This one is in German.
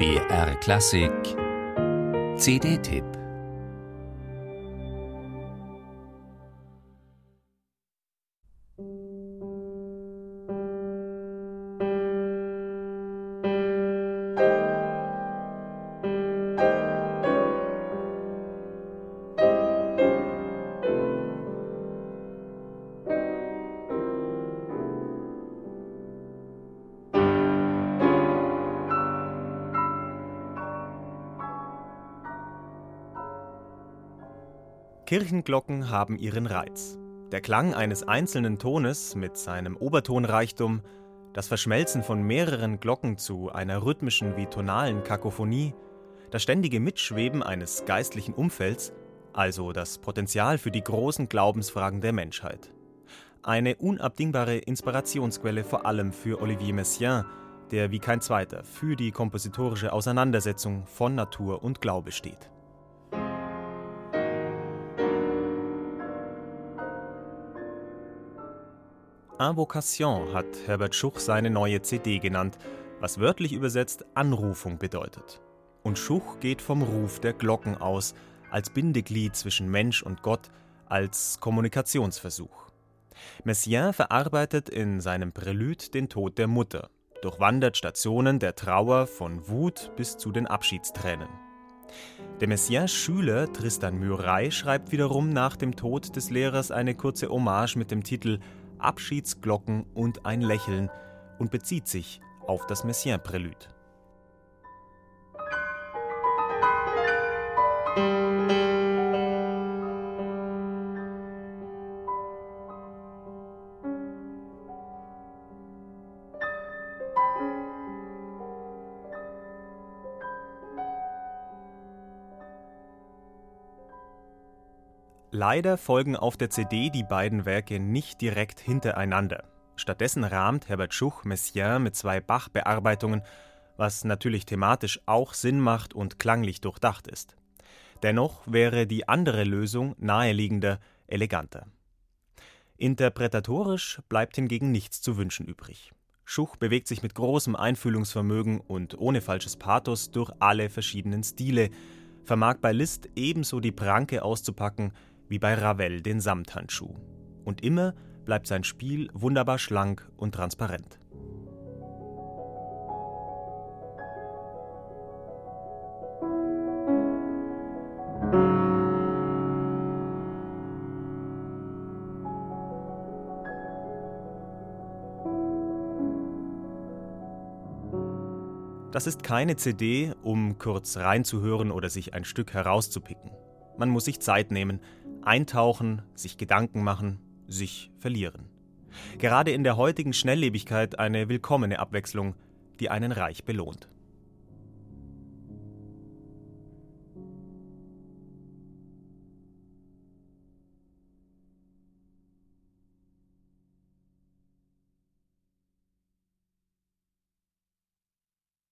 BR Klassik. CD-Tipp Kirchenglocken haben ihren Reiz. Der Klang eines einzelnen Tones mit seinem Obertonreichtum, das Verschmelzen von mehreren Glocken zu einer rhythmischen wie tonalen Kakophonie, das ständige Mitschweben eines geistlichen Umfelds, also das Potenzial für die großen Glaubensfragen der Menschheit. Eine unabdingbare Inspirationsquelle vor allem für Olivier Messiaen, der wie kein zweiter für die kompositorische Auseinandersetzung von Natur und Glaube steht. Invocation hat Herbert Schuch seine neue CD genannt, was wörtlich übersetzt Anrufung bedeutet. Und Schuch geht vom Ruf der Glocken aus, als Bindeglied zwischen Mensch und Gott, als Kommunikationsversuch. Messiaen verarbeitet in seinem Prälude den Tod der Mutter, durchwandert Stationen der Trauer von Wut bis zu den Abschiedstränen. Der Messiaen-Schüler Tristan Murray schreibt wiederum nach dem Tod des Lehrers eine kurze Hommage mit dem Titel Abschiedsglocken und ein Lächeln und bezieht sich auf das Messiaen-Prälude. Leider folgen auf der CD die beiden Werke nicht direkt hintereinander. Stattdessen rahmt Herbert Schuch Messiaen mit zwei Bach-Bearbeitungen, was natürlich thematisch auch Sinn macht und klanglich durchdacht ist. Dennoch wäre die andere Lösung naheliegender, eleganter. Interpretatorisch bleibt hingegen nichts zu wünschen übrig. Schuch bewegt sich mit großem Einfühlungsvermögen und ohne falsches Pathos durch alle verschiedenen Stile, vermag bei Liszt ebenso die Pranke auszupacken wie bei Ravel den Samthandschuh. Und immer bleibt sein Spiel wunderbar schlank und transparent. Das ist keine CD, um kurz reinzuhören oder sich ein Stück herauszupicken. Man muss sich Zeit nehmen, eintauchen, sich Gedanken machen, sich verlieren. Gerade in der heutigen Schnelllebigkeit eine willkommene Abwechslung, die einen reich belohnt.